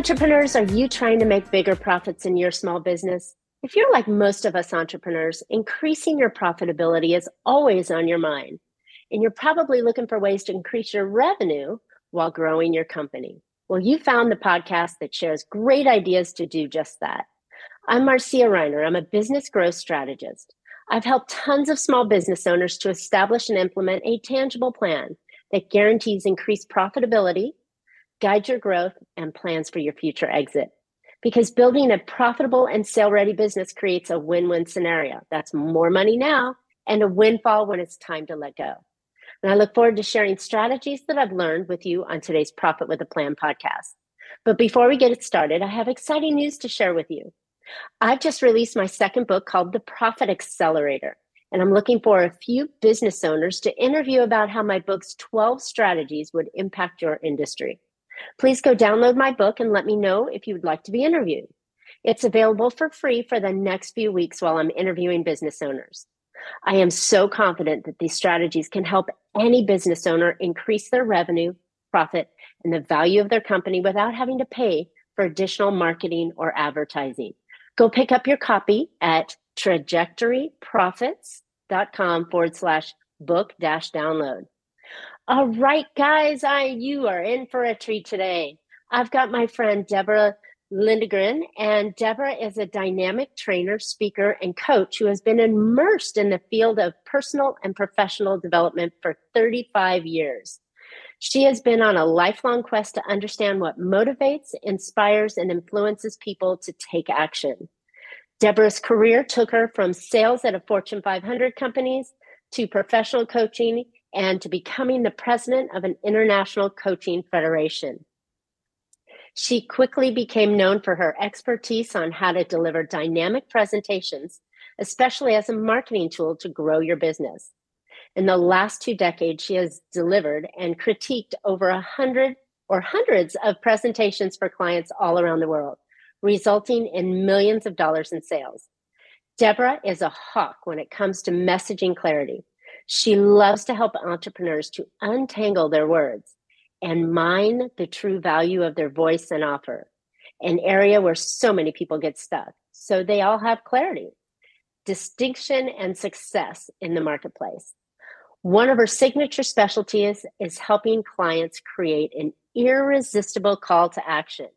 Entrepreneurs, are you trying to make bigger profits in your small business? If you're like most of us entrepreneurs, increasing your profitability is always on your mind. And you're probably looking for ways to increase your revenue while growing your company. Well, you found the podcast that shares great ideas to do just that. I'm Marcia Reiner. I'm a business growth strategist. I've helped tons of small business owners to establish and implement a tangible plan that guarantees increased profitability, guides your growth, and plans for your future exit. Because building a profitable and sale ready business creates a win win scenario. That's more money now and a windfall when it's time to let go. And I look forward to sharing strategies that I've learned with you on today's Profit with a Plan podcast. But before we get it started, I have exciting news to share with you. I've just released my second book called The Profit Accelerator, and I'm looking for a few business owners to interview about how my book's 12 strategies would impact your industry. Please go download my book and let me know if you would like to be interviewed. It's available for free for the next few weeks while I'm interviewing business owners. I am so confident that these strategies can help any business owner increase their revenue, profit, and the value of their company without having to pay for additional marketing or advertising. Go pick up your copy at trajectoryprofits.com forward slash book dash download. All right, guys, I you are in for a treat today. I've got my friend Deborah Lindgren, and Deborah is a dynamic trainer, speaker, and coach who has been immersed in the field of personal and professional development for 35 years. She has been on a lifelong quest to understand what motivates, inspires, and influences people to take action. Deborah's career took her from sales at a Fortune 500 companies to professional coaching and to becoming the president of an international coaching federation. She quickly became known for her expertise on how to deliver dynamic presentations, especially as a marketing tool to grow your business. In the last two decades, she has delivered and critiqued over a hundred or hundreds of presentations for clients all around the world, resulting in millions of dollars in sales. Deborah is a hawk when it comes to messaging clarity. She loves to help entrepreneurs to untangle their words and mine the true value of their voice and offer, an area where so many people get stuck. So they all have clarity, distinction, and success in the marketplace. One of her signature specialties is helping clients create an irresistible call to action.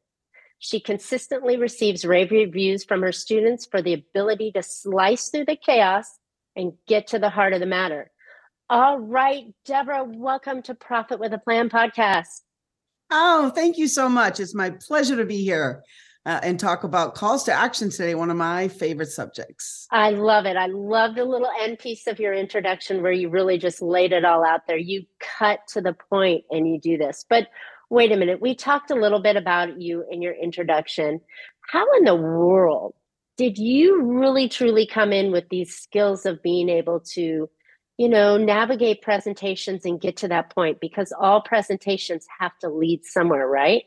She consistently receives rave reviews from her students for the ability to slice through the chaos and get to the heart of the matter. All right, Deborah, welcome to Profit with a Plan podcast. Oh, thank you so much. It's my pleasure to be here uh, and talk about calls to action today, one of my favorite subjects. I love it. I love the little end piece of your introduction where you really just laid it all out there. You cut to the point and you do this. But wait a minute, we talked a little bit about you in your introduction. How in the world did you really truly come in with these skills of being able to? You know, navigate presentations and get to that point because all presentations have to lead somewhere, right?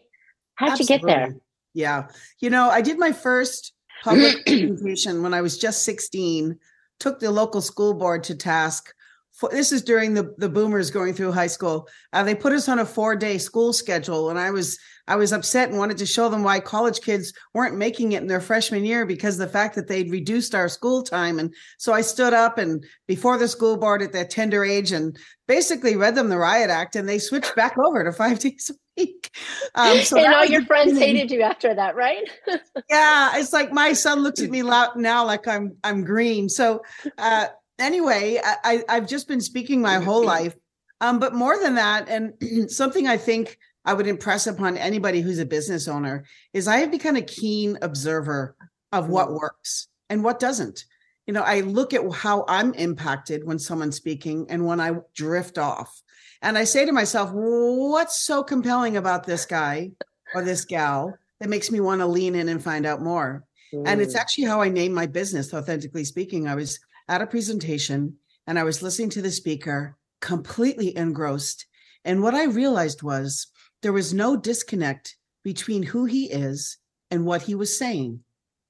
How'd Absolutely. you get there? Yeah. You know, I did my first public presentation when I was just 16, took the local school board to task. For, this is during the, the boomers going through high school. Uh, they put us on a four day school schedule, and I was I was upset and wanted to show them why college kids weren't making it in their freshman year because the fact that they'd reduced our school time. And so I stood up and before the school board at that tender age and basically read them the riot act and they switched back over to five days a week. Um, so and all your friends hated you after that, right? yeah. It's like my son looks at me now like I'm, I'm green. So, uh, anyway, I, I've just been speaking my whole life. Um, but more than that, and something I think I would impress upon anybody who's a business owner is I have become a keen observer of what mm. works and what doesn't. You know, I look at how I'm impacted when someone's speaking and when I drift off. And I say to myself, what's so compelling about this guy or this gal that makes me want to lean in and find out more? Mm. And it's mm. actually how I named my business, authentically speaking. I was at a presentation and I was listening to the speaker, completely engrossed. And what I realized was there was no disconnect between who he is and what he was saying.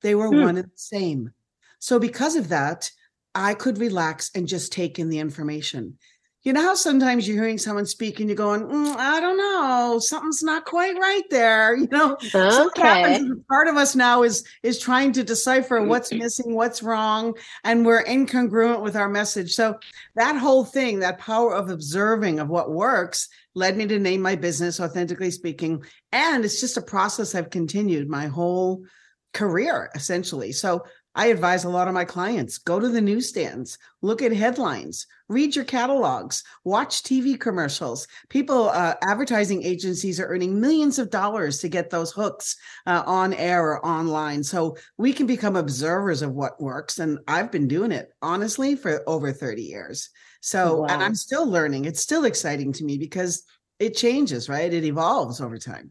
They were hmm. one and the same. So, because of that, I could relax and just take in the information. you know how sometimes you're hearing someone speak and you're going, mm, I don't know, something's not quite right there. You know, okay. so part of us now is is trying to decipher what's missing, what's wrong, and we're incongruent with our message. So that whole thing, that power of observing of what works, led me to name my business authentically speaking and it's just a process i've continued my whole career essentially so I advise a lot of my clients go to the newsstands, look at headlines, read your catalogs, watch TV commercials. People, uh, advertising agencies are earning millions of dollars to get those hooks uh, on air or online. So we can become observers of what works. And I've been doing it honestly for over 30 years. So, wow. and I'm still learning. It's still exciting to me because it changes, right? It evolves over time.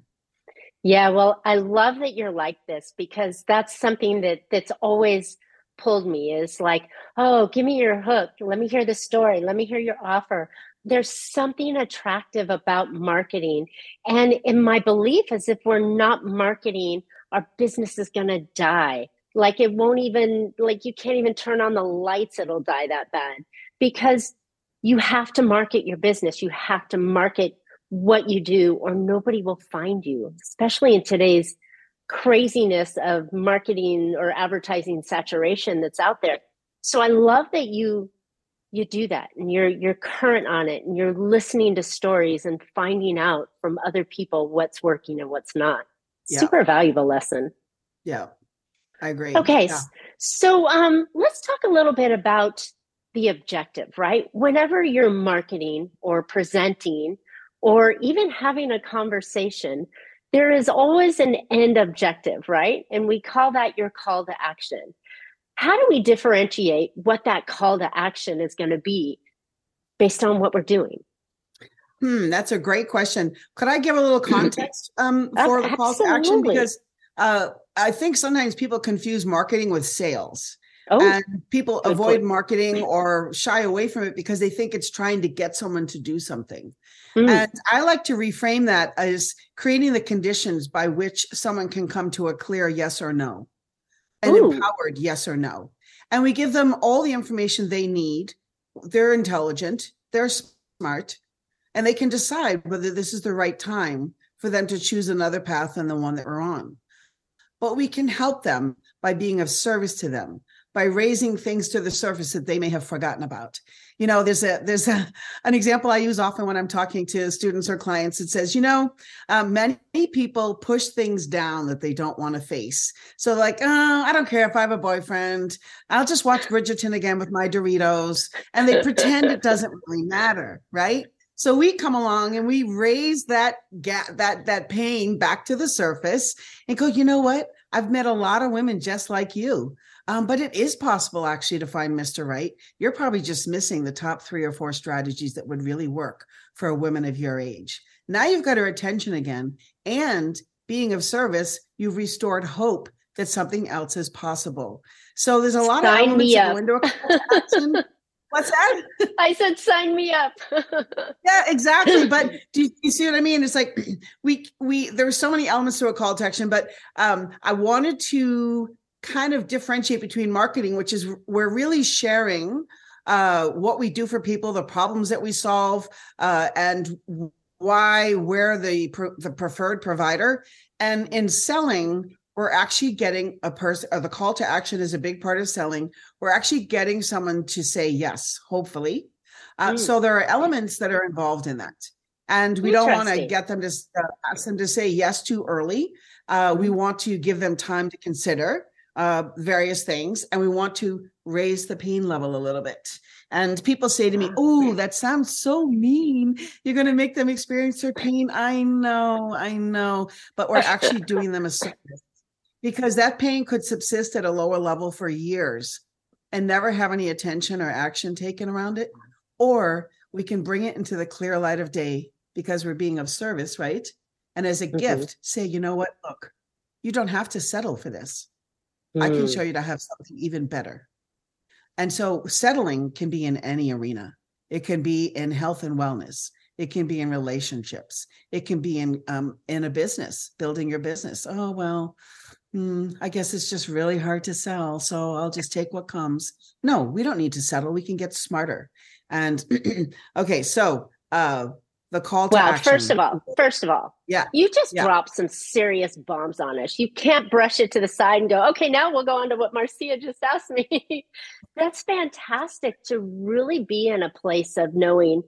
Yeah, well, I love that you're like this because that's something that that's always pulled me is like, oh, give me your hook. Let me hear the story. Let me hear your offer. There's something attractive about marketing. And in my belief is if we're not marketing, our business is going to die. Like it won't even, like you can't even turn on the lights, it'll die that bad because you have to market your business. You have to market what you do or nobody will find you, especially in today's craziness of marketing or advertising saturation that's out there. So I love that you you do that and you're you're current on it and you're listening to stories and finding out from other people what's working and what's not. Yeah. Super valuable lesson. Yeah. I agree. Okay. Yeah. So um let's talk a little bit about the objective, right? Whenever you're marketing or presenting, or even having a conversation, there is always an end objective, right? And we call that your call to action. How do we differentiate what that call to action is going to be based on what we're doing? Hmm, that's a great question. Could I give a little context um, for the call to action? Because uh, I think sometimes people confuse marketing with sales. Oh, and people avoid point. marketing or shy away from it because they think it's trying to get someone to do something. Mm. And I like to reframe that as creating the conditions by which someone can come to a clear yes or no, an Ooh. empowered yes or no. And we give them all the information they need. They're intelligent, they're smart, and they can decide whether this is the right time for them to choose another path than the one that we're on. But we can help them by being of service to them by raising things to the surface that they may have forgotten about. You know, there's a there's a, an example I use often when I'm talking to students or clients. It says, you know, um, many people push things down that they don't want to face. So like, oh, I don't care if I have a boyfriend. I'll just watch Bridgerton again with my Doritos, and they pretend it doesn't really matter, right? So we come along and we raise that gap, that that pain back to the surface, and go, you know what? I've met a lot of women just like you um, but it is possible actually to find Mr. Right. You're probably just missing the top three or four strategies that would really work for a woman of your age. Now you've got her attention again. And being of service, you've restored hope that something else is possible. So there's a lot sign of elements me up. Window action. What's that? I said, sign me up. yeah, exactly. But do you, you, see what I mean? It's like we we there's so many elements to a call to action, but um, I wanted to kind of differentiate between marketing, which is we're really sharing uh, what we do for people, the problems that we solve, uh, and why we're the the preferred provider. And in selling, we're actually getting a person. Uh, the call to action is a big part of selling. We're actually getting someone to say yes, hopefully. Uh, mm. So there are elements that are involved in that, and we don't want to get them to uh, ask them to say yes too early. Uh, we mm. want to give them time to consider uh, various things, and we want to raise the pain level a little bit. And people say to me, Oh, that sounds so mean. You're going to make them experience their pain. I know, I know. But we're actually doing them a service because that pain could subsist at a lower level for years and never have any attention or action taken around it. Or we can bring it into the clear light of day because we're being of service, right? And as a mm-hmm. gift, say, you know what? Look, you don't have to settle for this. Mm. I can show mm. you to have something even better. And so settling can be in any arena. It can be in health and wellness. It can be in relationships. It can be in um, in a business, building your business. Oh well, hmm, I guess it's just really hard to sell, so I'll just take what comes. No, we don't need to settle. We can get smarter. And okay, so uh the call to Well, action. first of all, first of all, Yeah, you just yeah. dropped some serious bombs on us. You can't brush it to the side and go, okay, now we'll go on to what Marcia just asked me. That's fantastic to really be in a place of knowing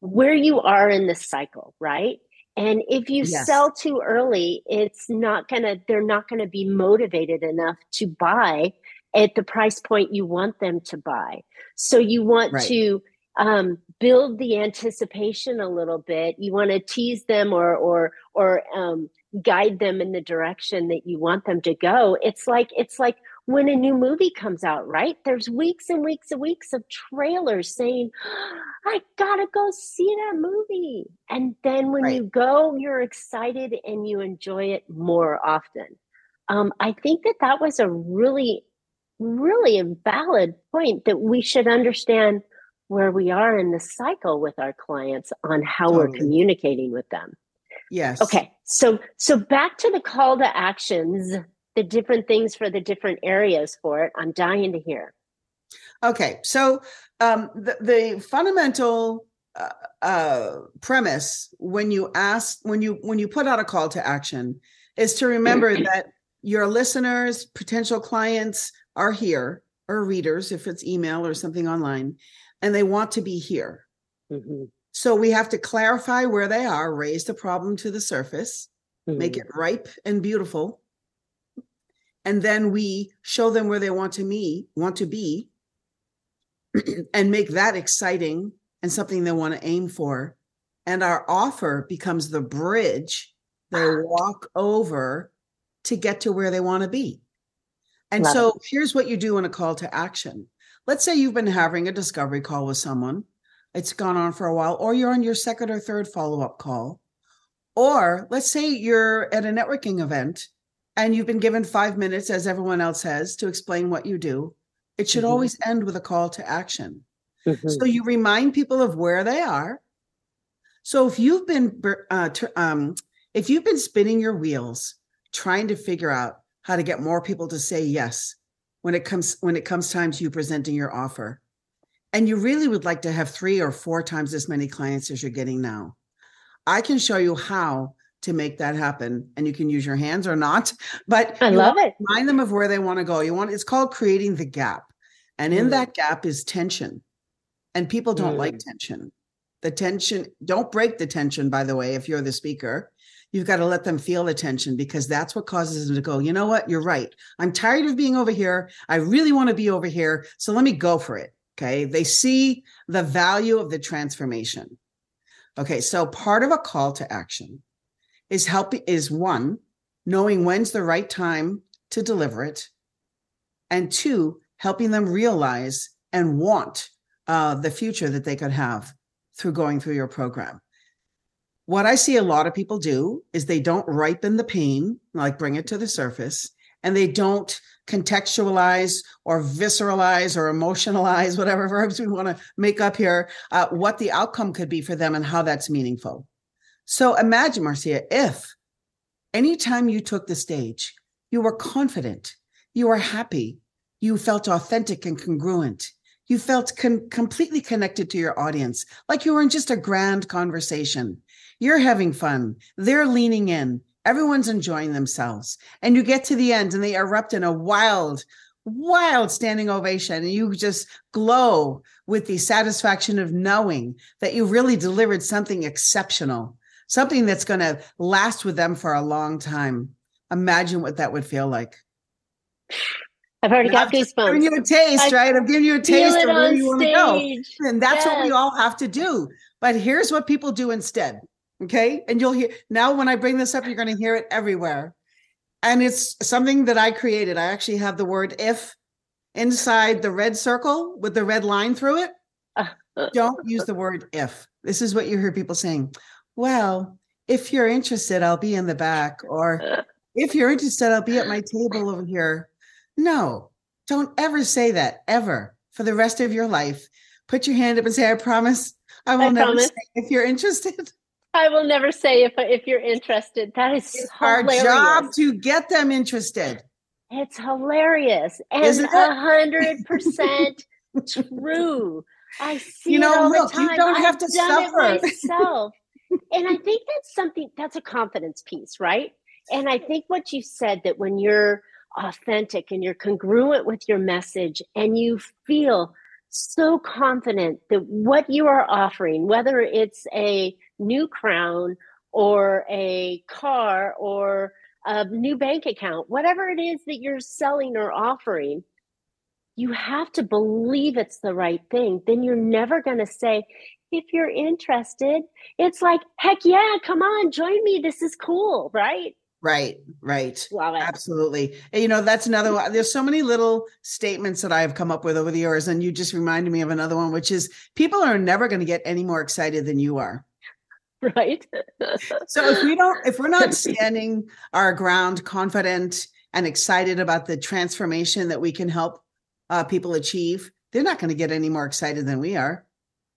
where you are in the cycle, right? And if you Yes. sell too early, it's not gonna, they're not gonna be motivated enough to buy at the price point you want them to buy. So you want Right. to um, build the anticipation a little bit. You want to tease them or or or um, guide them in the direction that you want them to go. It's like it's like when a new movie comes out, right? There's weeks and weeks and weeks of trailers saying, "I gotta go see that movie," and then when Right. you go, you're excited and you enjoy it more often. Um, I think that that was a really, really valid point that we should understand where we are in the cycle with our clients on how we're communicating with them. yes. Okay, so so back to the call to actions, the different things for the different areas for it. I'm dying to hear. Okay, so um, the, the fundamental uh, uh, premise when you ask when you when you put out a call to action is to remember that your listeners, potential clients are here, or readers if it's email or something online, and they want to be here. Mhm, So we have to clarify where they are, raise the problem to the surface, make mhm. it ripe and beautiful, and then we show them where they want to me want to be and make that exciting and something they want to aim for. And our offer becomes the bridge they walk over to get to where they want to be. And Love so here's what you do in a call to action let's say you've been having a discovery call with someone it's gone on for a while or you're on your second or third follow-up call or let's say you're at a networking event and you've been given five minutes, as everyone else has, to explain what you do. It should Mhm. always end with a call to action. Mhm. So you remind people of where they are. So if you've been uh, um, if you've been spinning your wheels trying to figure out how to get more people to say yes when it comes when it comes time to you presenting your offer, and you really would like to have three or four times as many clients as you're getting now, I can show you how to make that happen, and you can use your hands or not. But I love it. remind them of where they want to go. You want it's called creating the gap. And in Mm. that gap is tension. And people don't like Mm. tension. The tension, don't break the tension, by the way, if you're the speaker. You've got to let them feel the tension because that's what causes them to go, you know what? You're right. I'm tired of being over here. I really want to be over here. So let me go for it. Okay. They see the value of the transformation. Okay. So part of a call to action is helping is one, knowing when's the right time to deliver it. And two, helping them realize and want uh, the future that they could have through going through your program. What I see a lot of people do is they don't ripen the pain, like bring it to the surface, and they don't contextualize or visceralize or emotionalize, whatever verbs we want to make up here, uh, what the outcome could be for them and how that's meaningful. So imagine, Marcia, if anytime you took the stage, you were confident, you were happy, you felt authentic and congruent, you felt con- completely connected to your audience, like you were in just a grand conversation. You're having fun, they're leaning in, everyone's enjoying themselves. And you get to the end and they erupt in a wild, wild standing ovation. And you just glow with the satisfaction of knowing that you really delivered something exceptional, something that's going to last with them for a long time. Imagine what that would feel like. I've already got just given you a taste, I right? I'm giving you a taste of where you want to go. And that's what we all have to do. But here's what people do instead. Okay. And you'll hear now when I bring this up, you're going to hear it everywhere. And it's something that I created. I actually have the word if inside the red circle with the red line through it. Don't use the word if. This is what you hear people saying. Well, if you're interested, I'll be in the back. Or if you're interested, I'll be at my table over here. No, don't ever say that ever for the rest of your life. Put your hand up and say, I promise I will I never promise. say if you're interested. I will never say if if you're interested. That is It's our job to get them interested. It's hilarious and a hundred percent true. I see you know, look, you don't have to suffer. myself. and I think that's something that's a confidence piece, right? And I think what you said that when you're authentic and you're congruent with your message and you feel so confident that what you are offering, whether it's a new crown or a car or a new bank account, whatever it is that you're selling or offering, you have to believe it's the right thing. Then you're never going to say, if you're interested, it's like, heck yeah, come on, join me. This is cool, right? Right, right. Love it. Absolutely. And, you know, that's another one. There's so many little statements that I've come up with over the years. And you just reminded me of another one, which is people are never going to get any more excited than you are. Right. so if we don't, if we're not standing our ground confident and excited about the transformation that we can help uh, people achieve, they're not going to get any more excited than we are.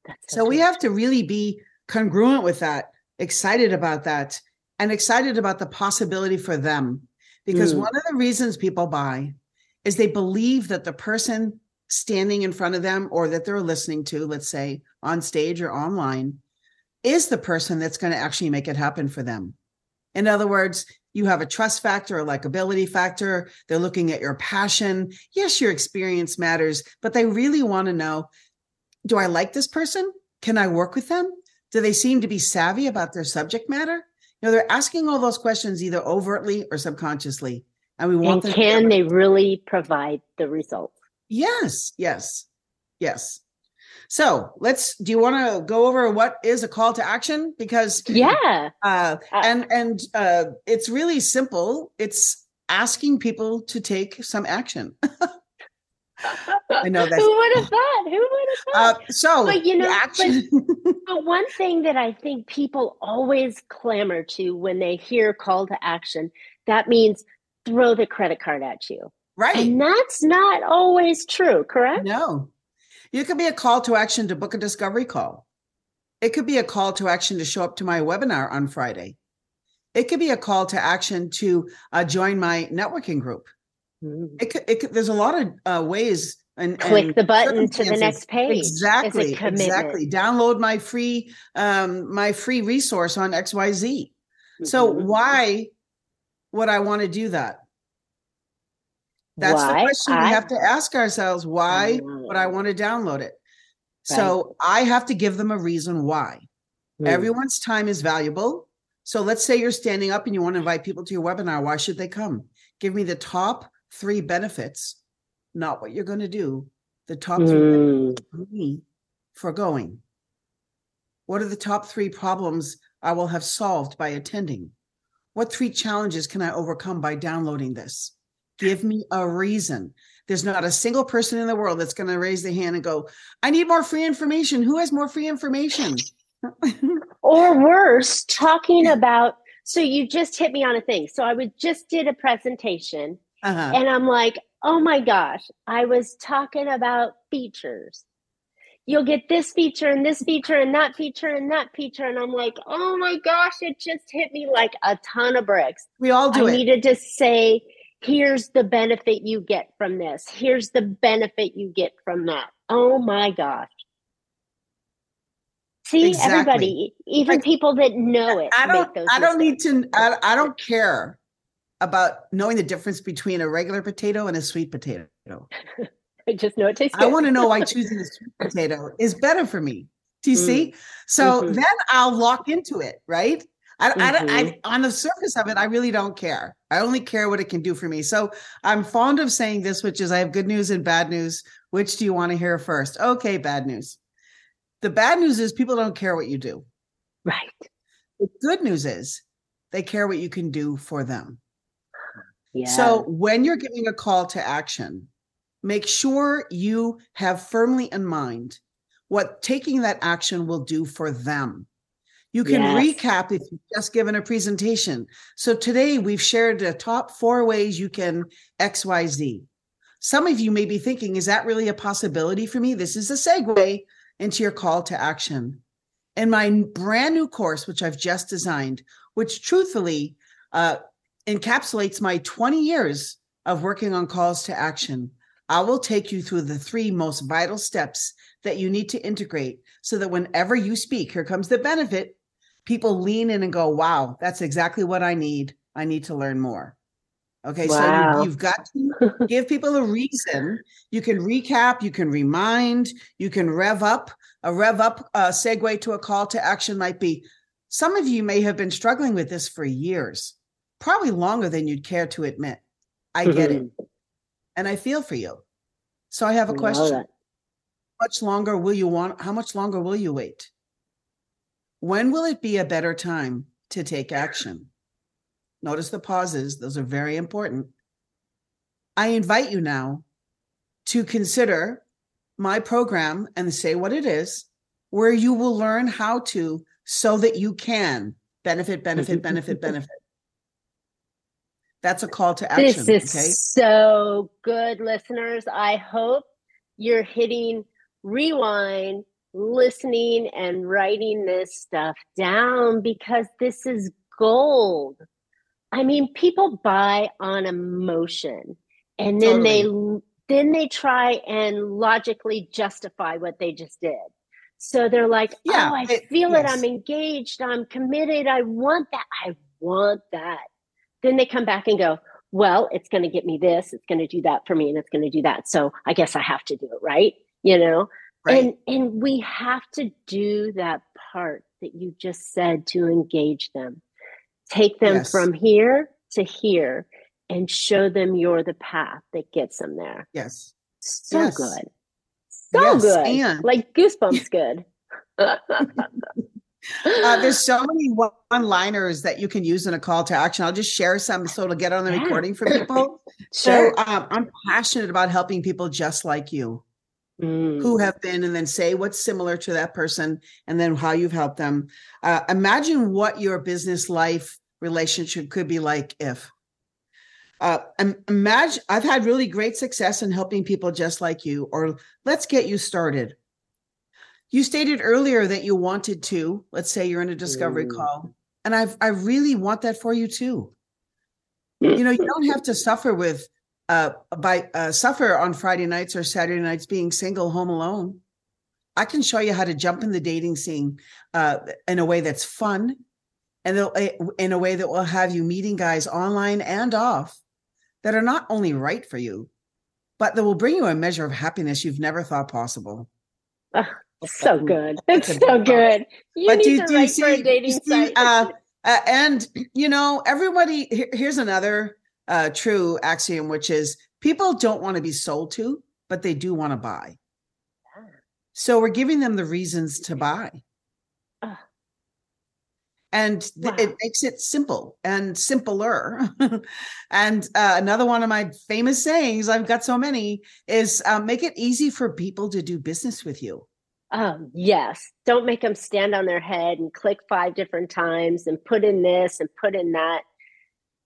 That's so, so we have to really be congruent with that, excited about that and excited about the possibility for them. Because mm. one of the reasons people buy is they believe that the person standing in front of them or that they're listening to, let's say on stage or online, is the person that's going to actually make it happen for them. In other words, you have a trust factor, a likability factor. They're looking at your passion. Yes, your experience matters, but they really want to know do I like this person? Can I work with them? Do they seem to be savvy about their subject matter? Know, they're asking all those questions either overtly or subconsciously. And we want and can they really provide the results? Yes, yes, yes. So let's do you want to go over what is a call to action? Because yeah. Uh, uh, and and uh it's really simple. It's asking people to take some action. I know that. Who would have thought? Who would have thought? Uh, so, but you know, action. but, but one thing that I think people always clamor to when they hear call to action, that means throw the credit card at you. Right. And that's not always true, correct? No. You could be a call to action to book a discovery call. It could be a call to action to show up to my webinar on Friday. It could be a call to action to uh, join my networking group. Mm-hmm. It could, it could, there's a lot of uh, ways and click and the button to the next page. Exactly, exactly. Download my free um, my free resource on XYZ. Mm-hmm. So why would I want to do that? That's why? the question I, we have to ask ourselves. Why would I want to download it? Right. So I have to give them a reason why. Mm. Everyone's time is valuable. So let's say you're standing up and you want to invite people to your webinar. Why should they come? Give me the top three benefits, not what you're going to do, the top mm. three for going. What are the top three problems I will have solved by attending? What three challenges can I overcome by downloading this? Give me a reason. There's not a single person in the world that's going to raise their hand and go, I need more free information. Who has more free information? or worse, talking about. So you just hit me on a thing. So I would just did a presentation uh-huh. And I'm like, oh my gosh, I was talking about features. You'll get this feature and this feature and that feature and that feature. And I'm like, oh my gosh, it just hit me like a ton of bricks. We all do I it. needed to say, here's the benefit you get from this. Here's the benefit you get from that. Oh my gosh. See, exactly. everybody, even like, people that know it. I don't. I don't need to. I, I don't care about knowing the difference between a regular potato and a sweet potato. I just know it tastes good. I want to know why choosing the sweet potato is better for me. Do you mm. see? So mm-hmm. then I'll lock into it, right? I, mm-hmm. I, I, on the surface of it, I really don't care. I only care what it can do for me. So I'm fond of saying this, which is I have good news and bad news. Which do you want to hear first? Okay, bad news. The bad news is people don't care what you do. Right. The good news is they care what you can do for them. So when you're giving a call to action, make sure you have firmly in mind what taking that action will do for them. You can yes. recap if you've just given a presentation. So today we've shared the top four ways you can XYZ. Some of you may be thinking, is that really a possibility for me? This is a segue into your call to action. In my brand new course, which I've just designed, which truthfully uh, encapsulates my 20 years of working on calls to action. I will take you through the three most vital steps that you need to integrate so that whenever you speak, here comes the benefit, people lean in and go, wow, that's exactly what I need. I need to learn more. Okay, wow. so you, have got to give people a reason. You can recap, you can remind, you can rev up. A rev up uh, segue to a call to action might be some of you may have been struggling with this for years, probably longer than you'd care to admit. I get it. Mm-hmm. And I feel for you. So I have a question. How much longer will you want? How much longer will you wait? When will it be a better time to take action? Notice the pauses, those are very important. I invite you now to consider my program and say what it is, where you will learn how to so that you can benefit, benefit, benefit, benefit. That's a call to action. This is okay? so good, listeners. I hope you're hitting rewind, listening, and writing this stuff down because this is gold. I mean, people buy on emotion and then totally. they then they try and logically justify what they just did. So they're like, yeah, oh, I it, feel yes. it. I'm engaged. I'm committed. I want that. I want that. Then they come back and go, well, it's going to get me this. It's going to do that for me and it's going to do that. So I guess I have to do it. Right. You know, right. and, and we have to do that part that you just said to engage them, take them yes. from here to here and show them you're the path that gets them there. Yes. So yes. good so yes, good. And like goosebumps good. uh, there's so many one-liners that you can use in a call to action. I'll just share some so it'll get on the yeah. recording for people. sure. So um, I'm passionate about helping people just like you. Mm. Who have been, and then say what's similar to that person, and then how you've helped them. Uh, imagine what your business life relationship could be like if uh, imagine I've had really great success in helping people just like you, or let's get you started. You stated earlier that you wanted to, let's say you're in a discovery mm. call, and I've I really want that for you too. You know, you don't have to suffer with uh by uh, suffer on Friday nights or Saturday nights being single home alone. I can show you how to jump in the dating scene uh, in a way that's fun and eh, in a way that will have you meeting guys online and off that are not only right for you, but that will bring you a measure of happiness you've never thought possible. Oh, so good. It's so good. You but need do, to write see, for a dating site. Uh, uh, and you know, everybody. Here, here's another uh, true axiom, which is people don't want to be sold to, but they do want to buy. So we're giving them the reasons to buy and wow. it makes it simple and simpler. and uh, another one of my famous sayings, I've got so many, is uh, make it easy for people to do business with you. Um, yes. Don't make them stand on their head and click five different times and put in this and put in that.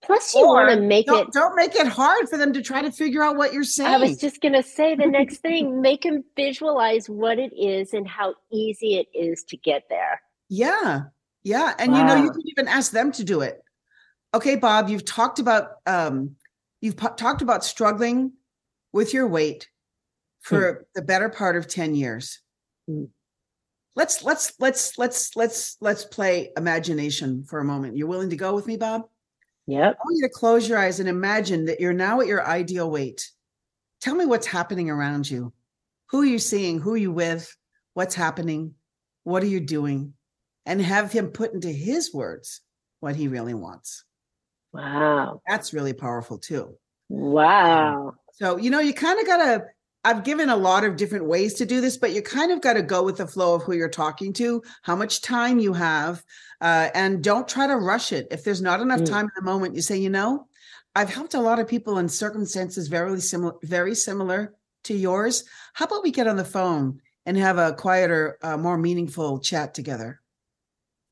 Plus, you want to make don't, it. Don't make it hard for them to try to figure out what you're saying. I was just going to say the next thing make them visualize what it is and how easy it is to get there. Yeah. Yeah. And wow. you know, you can even ask them to do it. Okay, Bob, you've talked about um, you've po- talked about struggling with your weight for hmm. the better part of 10 years. Hmm. Let's let's let's let's let's let's play imagination for a moment. You're willing to go with me, Bob? Yeah. I want you to close your eyes and imagine that you're now at your ideal weight. Tell me what's happening around you. Who are you seeing? Who are you with? What's happening? What are you doing? and have him put into his words what he really wants. Wow. That's really powerful too. Wow. So, you know, you kind of got to, I've given a lot of different ways to do this, but you kind of got to go with the flow of who you're talking to, how much time you have, uh, and don't try to rush it. If there's not enough mm. time in the moment, you say, you know, I've helped a lot of people in circumstances very similar, very similar to yours. How about we get on the phone and have a quieter, uh, more meaningful chat together?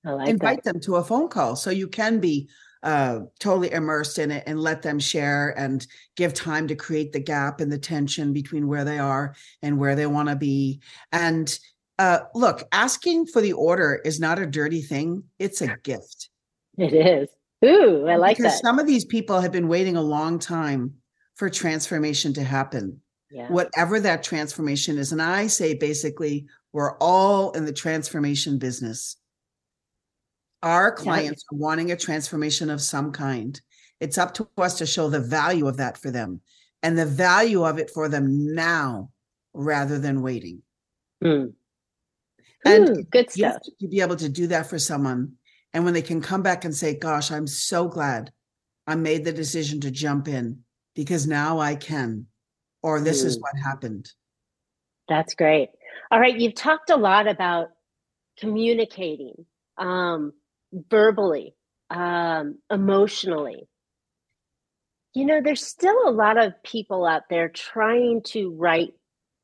like invite that. them to a phone call so you can be uh, totally immersed in it and let them share and give time to create the gap and the tension between where they are and where they want to be. And uh, look, asking for the order is not a dirty thing, it's a gift. It is. Ooh, I like because that. Some of these people have been waiting a long time for transformation to happen. yeah. whatever that transformation is. And I say basically, we're all in the transformation business. Our clients yeah. are wanting a transformation of some kind. It's up to us to show the value of that for them and the value of it for them now rather than waiting. Mm. And Ooh, good stuff. To be able to do that for someone. And when they can come back and say, Gosh, I'm so glad I made the decision to jump in because now I can, or this mm. is what happened. That's great. All right. You've talked a lot about communicating um, verbally, um, emotionally. You know, there's still a lot of people out there trying to write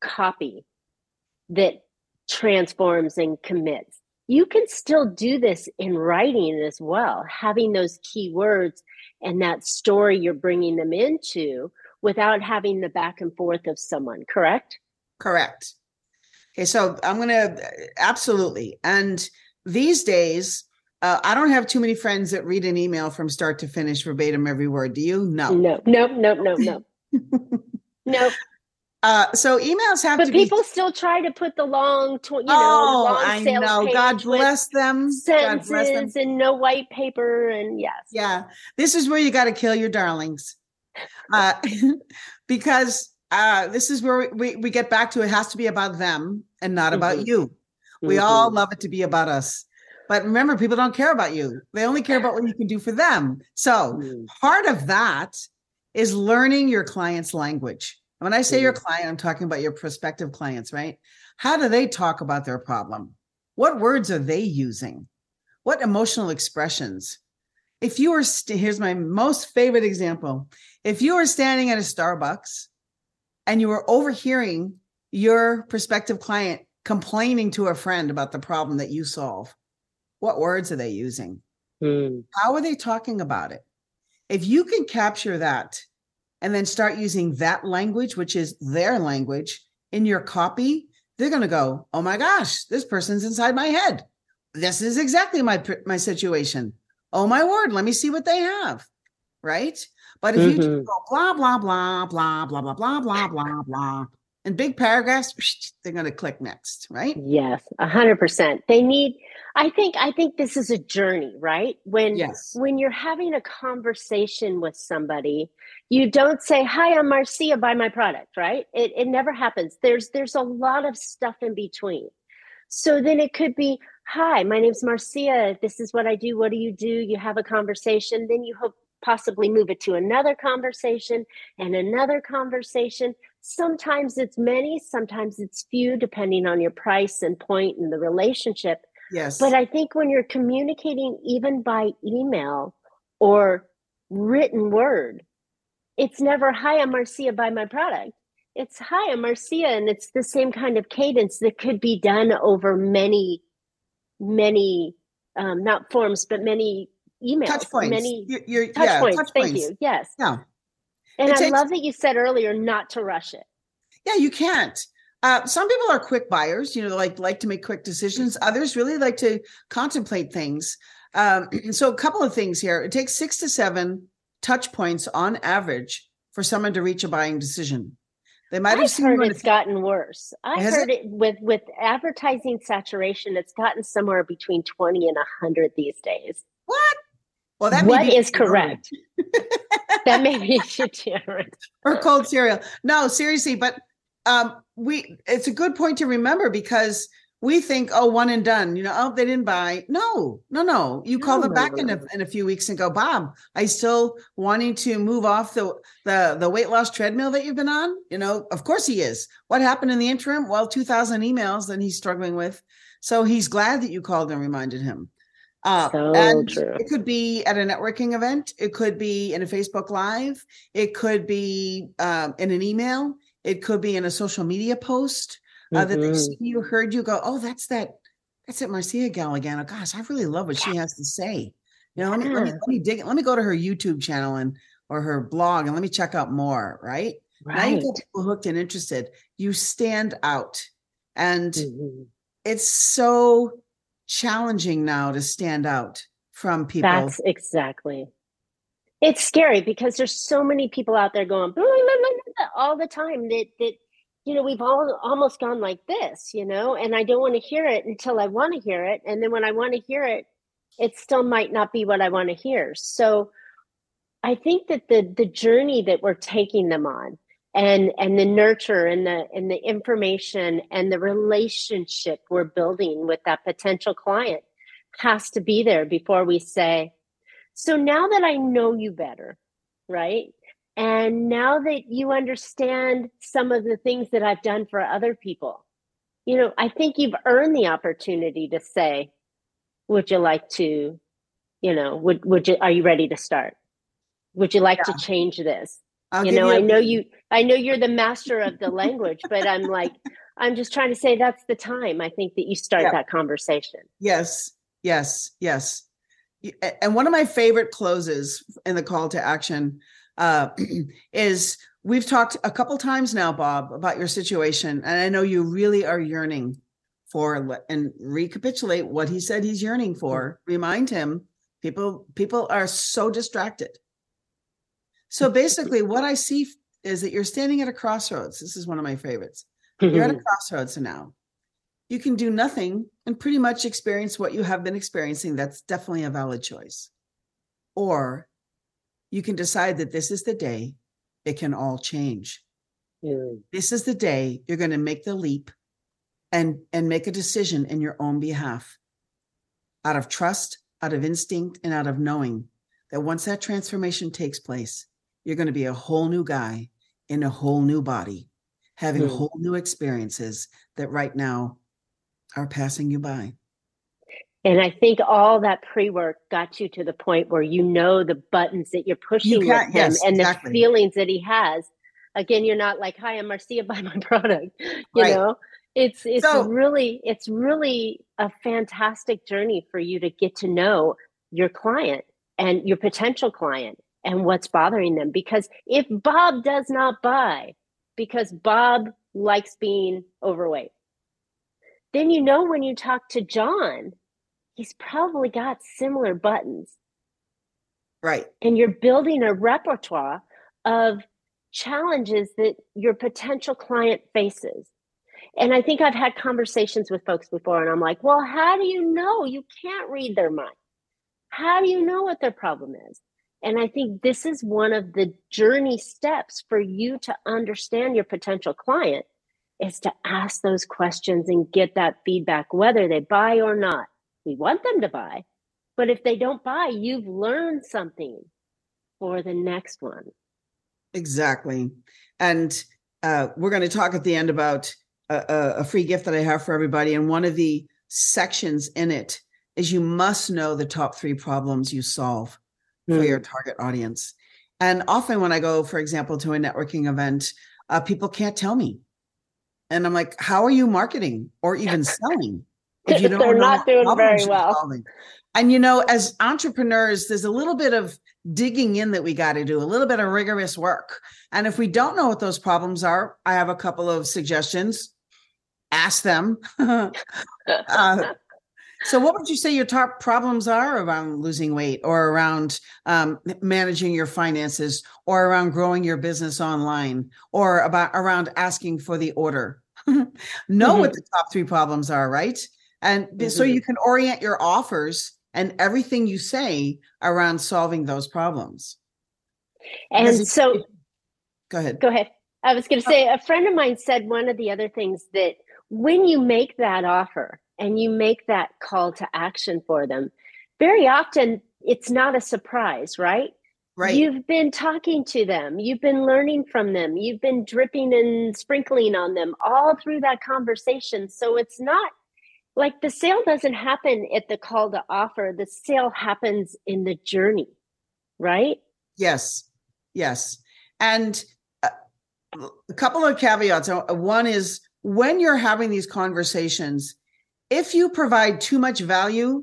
copy that transforms and commits. You can still do this in writing as well, having those key words and that story you're bringing them into without having the back and forth of someone, correct? Correct. Okay, so I'm going to absolutely. And these days, uh, I don't have too many friends that read an email from start to finish verbatim every word. Do you? No. No, no, no, no, no. no. Uh, so emails have to but to people be... still try to put the long, tw- you know, oh, long I know. God bless them. Sentences God bless them. and no white paper, and yes, yeah. This is where you got to kill your darlings, uh, because uh, this is where we, we get back to it has to be about them and not mm-hmm. about you. We mm-hmm. all love it to be about us. But remember, people don't care about you. They only care about what you can do for them. So mm. part of that is learning your client's language. When I say your mm. client, I'm talking about your prospective clients, right? How do they talk about their problem? What words are they using? What emotional expressions? If you were, st- here's my most favorite example. If you were standing at a Starbucks and you were overhearing your prospective client complaining to a friend about the problem that you solve, what words are they using? Mm. How are they talking about it? If you can capture that and then start using that language, which is their language, in your copy, they're going to go, "Oh my gosh, this person's inside my head. This is exactly my my situation. Oh my word, let me see what they have." Right? But if mm-hmm. you go blah blah blah blah blah blah blah blah blah blah in big paragraphs, they're going to click next, right? Yes, a hundred percent. They need. I think. I think this is a journey, right? When yes. when you're having a conversation with somebody, you don't say, "Hi, I'm Marcia. Buy my product." Right? It it never happens. There's there's a lot of stuff in between. So then it could be, "Hi, my name's Marcia. This is what I do. What do you do?" You have a conversation. Then you hope possibly move it to another conversation and another conversation. Sometimes it's many, sometimes it's few, depending on your price and point and the relationship. Yes. But I think when you're communicating even by email or written word, it's never, hi, I'm Marcia, buy my product. It's, hi, I'm Marcia. And it's the same kind of cadence that could be done over many, many, um, not forms, but many emails. Touch points. Many you're, you're, touch yeah, points. Touch Thank points. you. Yes. Yeah. And it I takes, love that you said earlier not to rush it. Yeah, you can't. Uh, some people are quick buyers, you know, like like to make quick decisions. Others really like to contemplate things. Um, so, a couple of things here. It takes six to seven touch points on average for someone to reach a buying decision. They might have heard it's gotten worse. I heard it? it? with with advertising saturation. It's gotten somewhere between twenty and hundred these days. What? Well, that what is correct? that may be degenerate. or cold cereal. No, seriously, but um, we it's a good point to remember because we think, oh, one and done. You know, oh, they didn't buy. No, no, no. You call them back in a, in a few weeks and go, Bob, I still wanting to move off the the the weight loss treadmill that you've been on. You know, of course he is. What happened in the interim? Well, two thousand emails that he's struggling with. So he's glad that you called and reminded him. Uh, so and true. it could be at a networking event. It could be in a Facebook Live. It could be um, in an email. It could be in a social media post uh, mm-hmm. that they see you, heard you go, oh, that's that, that's it, Marcia gal again. Oh, gosh, I really love what she has to say. You know, let me let me let me dig. Let me go to her YouTube channel and or her blog and let me check out more. Right, right. now you get people hooked and interested. You stand out, and mm-hmm. it's so challenging now to stand out from people. That's exactly. it's scary because there's so many people out there going blah, blah, blah, all the time that that you know we've all almost gone like this you know and i don't want to hear it until i want to hear it and then when i want to hear it it still might not be what i want to hear so i think that the the journey that we're taking them on and and the nurture and the and the information and the relationship we're building with that potential client has to be there before we say so now that I know you better, right? And now that you understand some of the things that I've done for other people, you know, I think you've earned the opportunity to say, would you like to, you know, would would you are you ready to start? Would you like yeah. to change this? I'll you know, you I know you I know you're the master of the language, but I'm like I'm just trying to say that's the time I think that you start yeah. that conversation. Yes. Yes. Yes and one of my favorite closes in the call to action uh, is we've talked a couple times now bob about your situation and i know you really are yearning for and recapitulate what he said he's yearning for. Remind him people people are so distracted. So basically what i see is that you're standing at a crossroads. This is one of my favorites. You're at a crossroads now. You can do nothing and pretty much experience what you have been experiencing. That's definitely a valid choice. Or you can decide that this is the day it can all change. Mm. This is the day you're going to make the leap and and make a decision in your own behalf out of trust, out of instinct and out of knowing that once that transformation takes place, you're going to be a whole new guy in a whole new body, having mm. whole new experiences that right now are passing you by. And I think all that pre work got you to the point where you know the buttons that you're pushing you with him yes, and exactly. the feelings that he has. Again, you're not like, "Hi, I'm Marcia. Buy my product." You right. know, it's it's so, really it's really a fantastic journey for you to get to know your client and your potential client and what's bothering them. Because if Bob does not buy, because Bob likes being overweight then you know when you talk to John, he's probably got similar buttons. Right. And you're building a repertoire of challenges that your potential client faces. And I think I've had conversations with folks before, and I'm like, well, how do you know? You can't read their mind. How do you know what their problem is? And I think this is one of the journey steps for you to understand your potential client is to ask those questions and get that feedback, whether they buy or not. We want them to buy, but if they don't buy, you've learned something for the next one. Exactly. And uh, we're going to talk at the end about a, a free gift that I have for everybody. And one of the sections in it is you must know the top three problems you solve for your target audience. And often when I go, for example, to a networking event, uh, people can't tell me and I'm like, how are you marketing or even selling? If you don't They're not doing very well. Solving? And you know, as entrepreneurs, there's a little bit of digging in that we got to do, a little bit of rigorous work. And if we don't know what those problems are, I have a couple of suggestions. Ask them. uh, so, what would you say your top problems are around losing weight, or around um, managing your finances, or around growing your business online, or about around asking for the order? know mm-hmm. what the top three problems are, right? And mm-hmm. so you can orient your offers and everything you say around solving those problems. And so, go ahead. Go ahead. I was going to say, a friend of mine said one of the other things that when you make that offer and you make that call to action for them, very often it's not a surprise, right? Right. You've been talking to them, you've been learning from them, you've been dripping and sprinkling on them all through that conversation. So it's not like the sale doesn't happen at the call to offer, the sale happens in the journey, right? Yes. Yes. And uh, a couple of caveats. Uh, one is when you're having these conversations, if you provide too much value,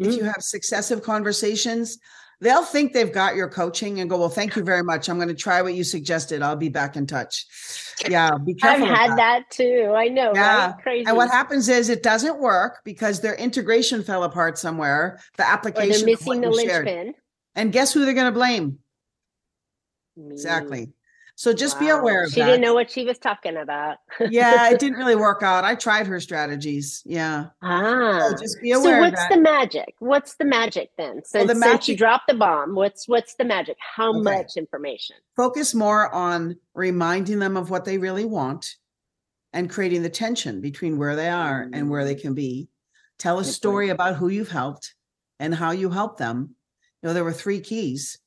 mm-hmm. if you have successive conversations, they'll think they've got your coaching and go, well, thank you very much. I'm going to try what you suggested. I'll be back in touch. Yeah, be careful. I've had that. that. too. I know. Yeah. Right? Crazy. And what happens is it doesn't work because their integration fell apart somewhere. The application. Or they're missing the linchpin. And guess who they're going to blame? exactly. So just wow. be aware of she that. didn't know what she was talking about. yeah, it didn't really work out. I tried her strategies. Yeah. Ah. So just be aware. So what's the magic? What's the magic then? Since, well, the magic, since you dropped the bomb, what's what's the magic? How okay. much information? Focus more on reminding them of what they really want and creating the tension between where they are mm-hmm. and where they mm. can be. Tell a Good story point. about who you've helped and how you helped them. You know, there were three keys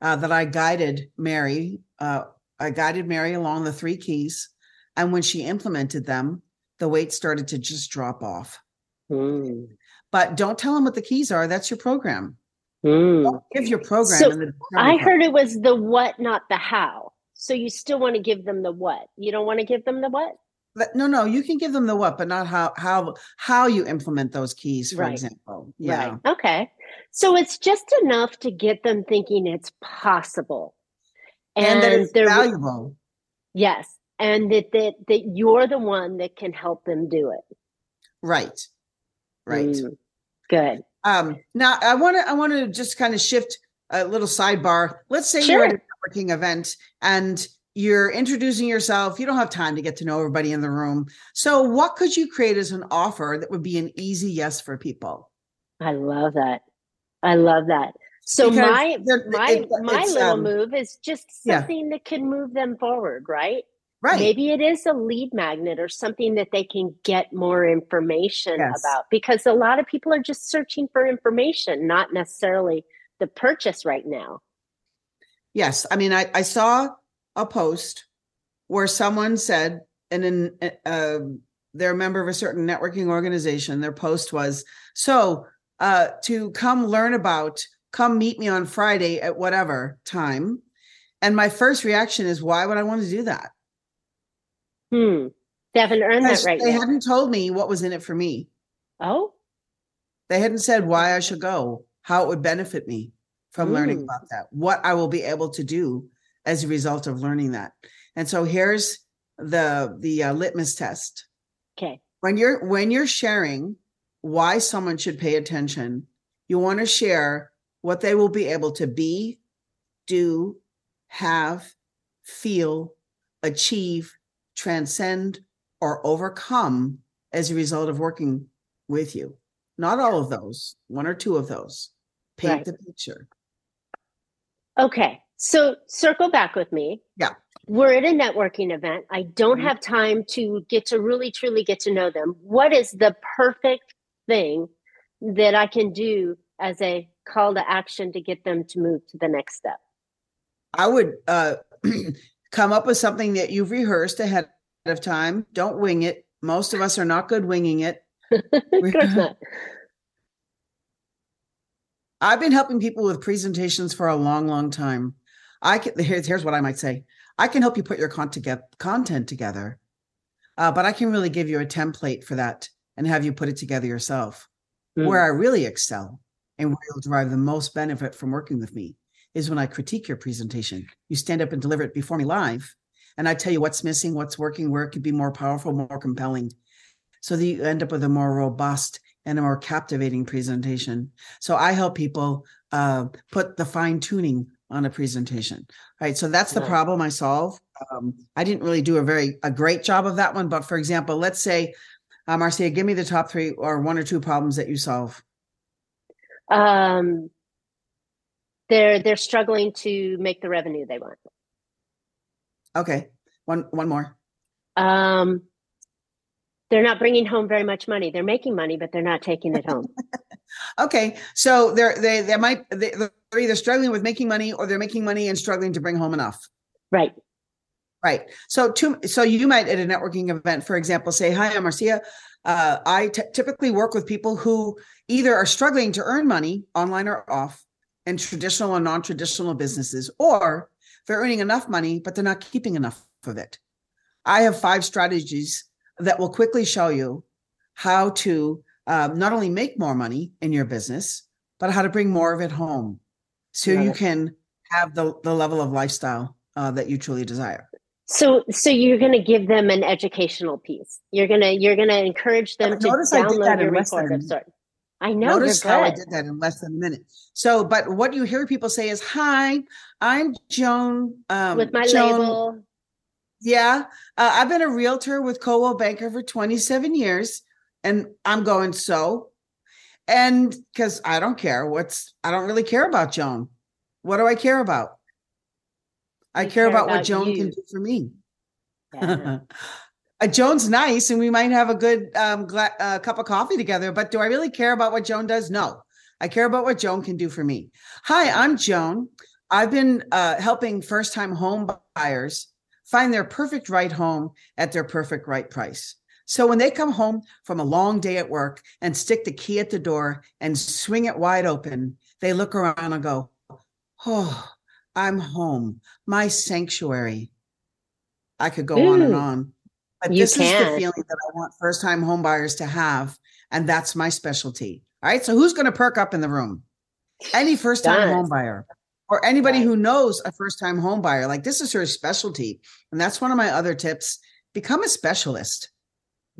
uh, that I guided Mary uh, I guided Mary along the three keys. And when she implemented them, the weight started to just drop off. Mm. But don't tell them what the keys are. That's your program. Mm. give your program. So I heard it was the what, not the how. So you still want to give them the what. You don't want to give them the what? But no, no, you can give them the what, but not how how how you implement those keys, for right. example. Yeah. Right. Okay. So it's just enough to get them thinking it's possible and, and that it's valuable. Yes, and that that that you're the one that can help them do it. Right. Right. Mm, good. Um, now I want to I want to just kind of shift a little sidebar. Let's say sure. you're at a networking event and you're introducing yourself. You don't have time to get to know everybody in the room. So, what could you create as an offer that would be an easy yes for people? I love that. I love that. So because my my it, my little um, move is just something yeah. that can move them forward, right? Right. Maybe it is a lead magnet or something that they can get more information yes. about because a lot of people are just searching for information, not necessarily the purchase right now. Yes. I mean, I, I saw a post where someone said, and in, uh, they're a member of a certain networking organization. Their post was, so uh, to come learn about come meet me on Friday at whatever time. And my first reaction is, why would I want to do that? Hmm. They haven't earned because that right. They yet. hadn't told me what was in it for me. Oh. They hadn't said why I should go, how it would benefit me from mm. learning hmm. about that, what I will be able to do as a result of learning that. And so here's the the uh, litmus test. Okay. When you're when you're sharing why someone should pay attention, you want to share what they will be able to be, do, have, feel, achieve, transcend, or overcome as a result of working with you. Not all of those, one or two of those. Paint right. the picture. Okay. So circle back with me. Yeah. We're at a networking event. I don't mm-hmm. have time to get to really truly get to know them. What is the perfect thing that I can do as a call to action to get them to move to the next step? I would uh, come up with something that you've rehearsed ahead of time. Don't wing it. Most of us are not good winging it. of course not. I've been helping people with presentations for a long, long time. I can here's here's what I might say. I can help you put your content together, uh, but I can really give you a template for that and have you put it together yourself. Mm. Where I really excel and where you'll derive the most benefit from working with me is when I critique your presentation. You stand up and deliver it before me live, and I tell you what's missing, what's working, where it could be more powerful, more compelling, so that you end up with a more robust and a more captivating presentation. So I help people uh, put the fine tuning on a presentation. Right. So that's the yeah. problem I solve. Um, I didn't really do a very a great job of that one, but for example, let's say, uh, Marcia, give me the top three or one or two problems that you solve um, they're they're struggling to make the revenue they want. Okay, one one more. Um, they're not bringing home very much money. They're making money, but they're not taking it home. okay, so they're they they might they, they're either struggling with making money or they're making money and struggling to bring home enough. Right. Right. So to so you might at a networking event, for example, say, "Hi, I'm Marcia. Uh, I t- typically work with people who either are struggling to earn money online or off in traditional and non-traditional businesses, or they're earning enough money but they're not keeping enough of it. I have five strategies that will quickly show you how to um, not only make more money in your business, but how to bring more of it home, so you can have the the level of lifestyle uh, that you truly desire. So, so you're going to give them an educational piece. You're gonna you're gonna encourage them to download your report of sorts. I know. Notice how I did that in less than a minute. So, but what you hear people say is, "Hi, I'm Joan." Um, with my Joan, label. Yeah, uh, I've been a realtor with Coldwell Banker for 27 years, and I'm going so, and because I don't care what's, I don't really care about Joan. What do I care about? I care, care, about, about what Joan you. can do for me. Yeah. uh, Joan's nice, and we might have a good um, gla- uh, cup of coffee together. But do I really care about what Joan does? No, I care about what Joan can do for me. Hi, I'm Joan. I've been uh, helping first-time home buyers find their perfect right home at their perfect right price. So when they come home from a long day at work and stick the key at the door and swing it wide open, they look around and go, "Oh, I'm home, my sanctuary." I could go Ooh, on and on. But this can. is the feeling that I want first time homebuyers to have. And that's my specialty. All right. So who's going to perk up in the room? Any first time homebuyer or anybody who knows a first time homebuyer. Like this is her specialty. And that's one of my other tips. Become a specialist.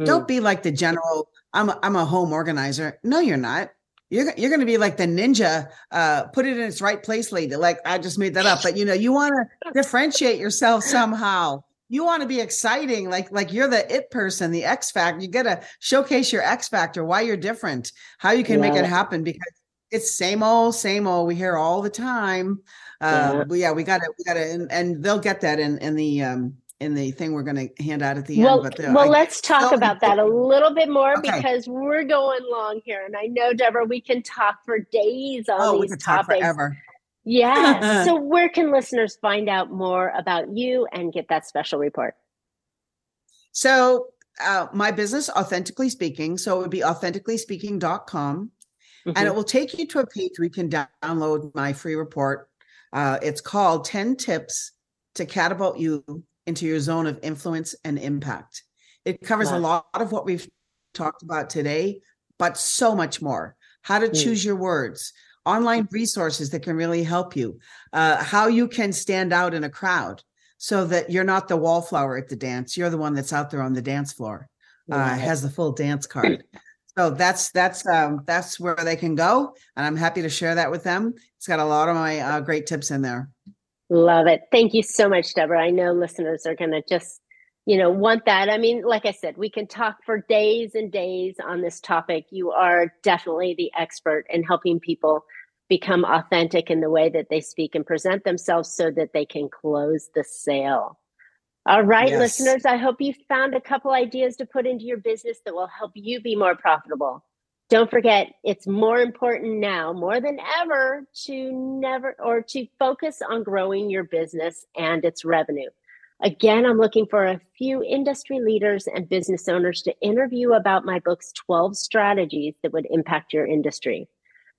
Mm. Don't be like the general, I'm a, I'm a home organizer. No, you're not. You're, you're going to be like the ninja, uh, put it in its right place lady. Like I just made that up, but you know, you want to differentiate yourself somehow you want to be exciting like like you're the it person the x factor you got to showcase your x factor why you're different how you can yeah. make it happen because it's same old same old we hear all the time uh, yeah. but yeah we got to we got to and, and, they'll get that in in the um in the thing we're going to hand out at the well, end but well I, let's talk so about that a little bit more okay. because we're going long here and i know deborah we can talk for days on oh, these topics forever yeah. so, where can listeners find out more about you and get that special report? So, uh, my business, Authentically Speaking. So, it would be authenticallyspeaking.com. Mm-hmm. And it will take you to a page where you can download my free report. Uh, it's called 10 Tips to Catapult You into Your Zone of Influence and Impact. It covers wow. a lot of what we've talked about today, but so much more. How to mm. choose your words, online resources that can really help you, uh, how you can stand out in a crowd so that you're not the wallflower at the dance. You're the one that's out there on the dance floor, uh, has the full dance card. So that's that's um, that's where they can go, and I'm happy to share that with them. It's got a lot of my uh, great tips in there. Love it. Thank you so much, Deborah. I know listeners are going to just you know want that i mean like i said we can talk for days and days on this topic you are definitely the expert in helping people become authentic in the way that they speak and present themselves so that they can close the sale all right yes. listeners i hope you found a couple ideas to put into your business that will help you be more profitable don't forget it's more important now more than ever to never or to focus on growing your business and its revenue Again, I'm looking for a few industry leaders and business owners to interview about my book's 12 strategies that would impact your industry.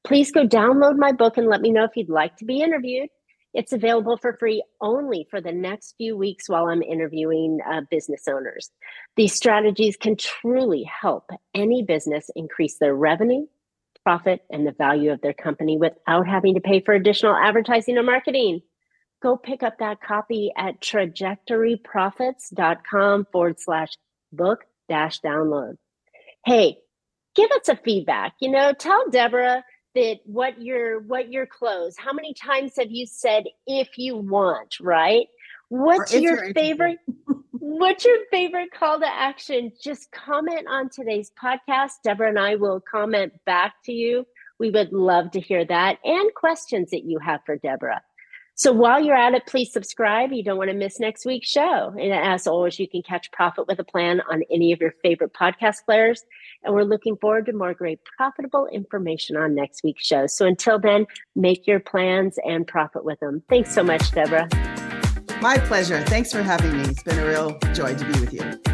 Please go download my book and let me know if you'd like to be interviewed. It's available for free only for the next few weeks while I'm interviewing uh, business owners. These strategies can truly help any business increase their revenue, profit, and the value of their company without having to pay for additional advertising or marketing go pick up that copy at trajectoryprofits.com forward slash book dash download. Hey, give us a feedback. You know, tell Deborah that what your what your clothes How many times have you said if you want, right? What's your favorite? what's your favorite call to action? Just comment on today's podcast. Deborah and I will comment back to you. We would love to hear that and questions that you have for Deborah. So while you're at it, please subscribe. You don't want to miss next week's show. And as always, you can catch Profit with a Plan on any of your favorite podcast players. And we're looking forward to more great profitable information on next week's show. So until then, make your plans and profit with them. Thanks so much, Deborah. My pleasure. Thanks for having me. It's been a real joy to be with you.